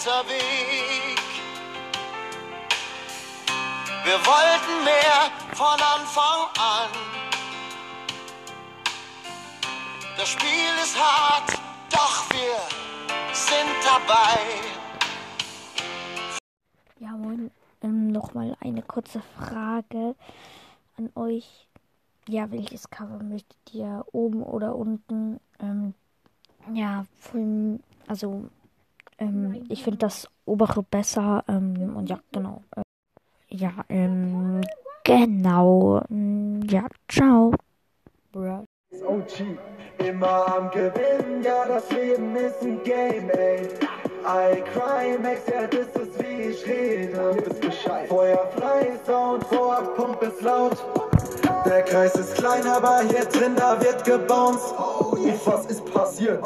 weiter Weg. Wir wollten mehr von Anfang an. Das Spiel ist hart, doch wir sind dabei. Ja, moin. Ähm, Nochmal eine kurze Frage an euch. Ja, welches Cover möchtet ihr? Oben oder unten? Ähm, ja, also ähm, ich finde das obere besser. Ähm, und ja, genau. Äh, ja, ähm, genau. Mm, Ja, ciao. Bruh. OG. Immer am Gewinn, ja, das Leben ist ein Game, ey. I cry, Max, ja, das ist wie ich rede. Ihr wisst Bescheid. Feuer frei, Sound vor, Pump ist laut. Der Kreis ist klein, aber hier drin, da wird gebounced. Oh, was ist passiert?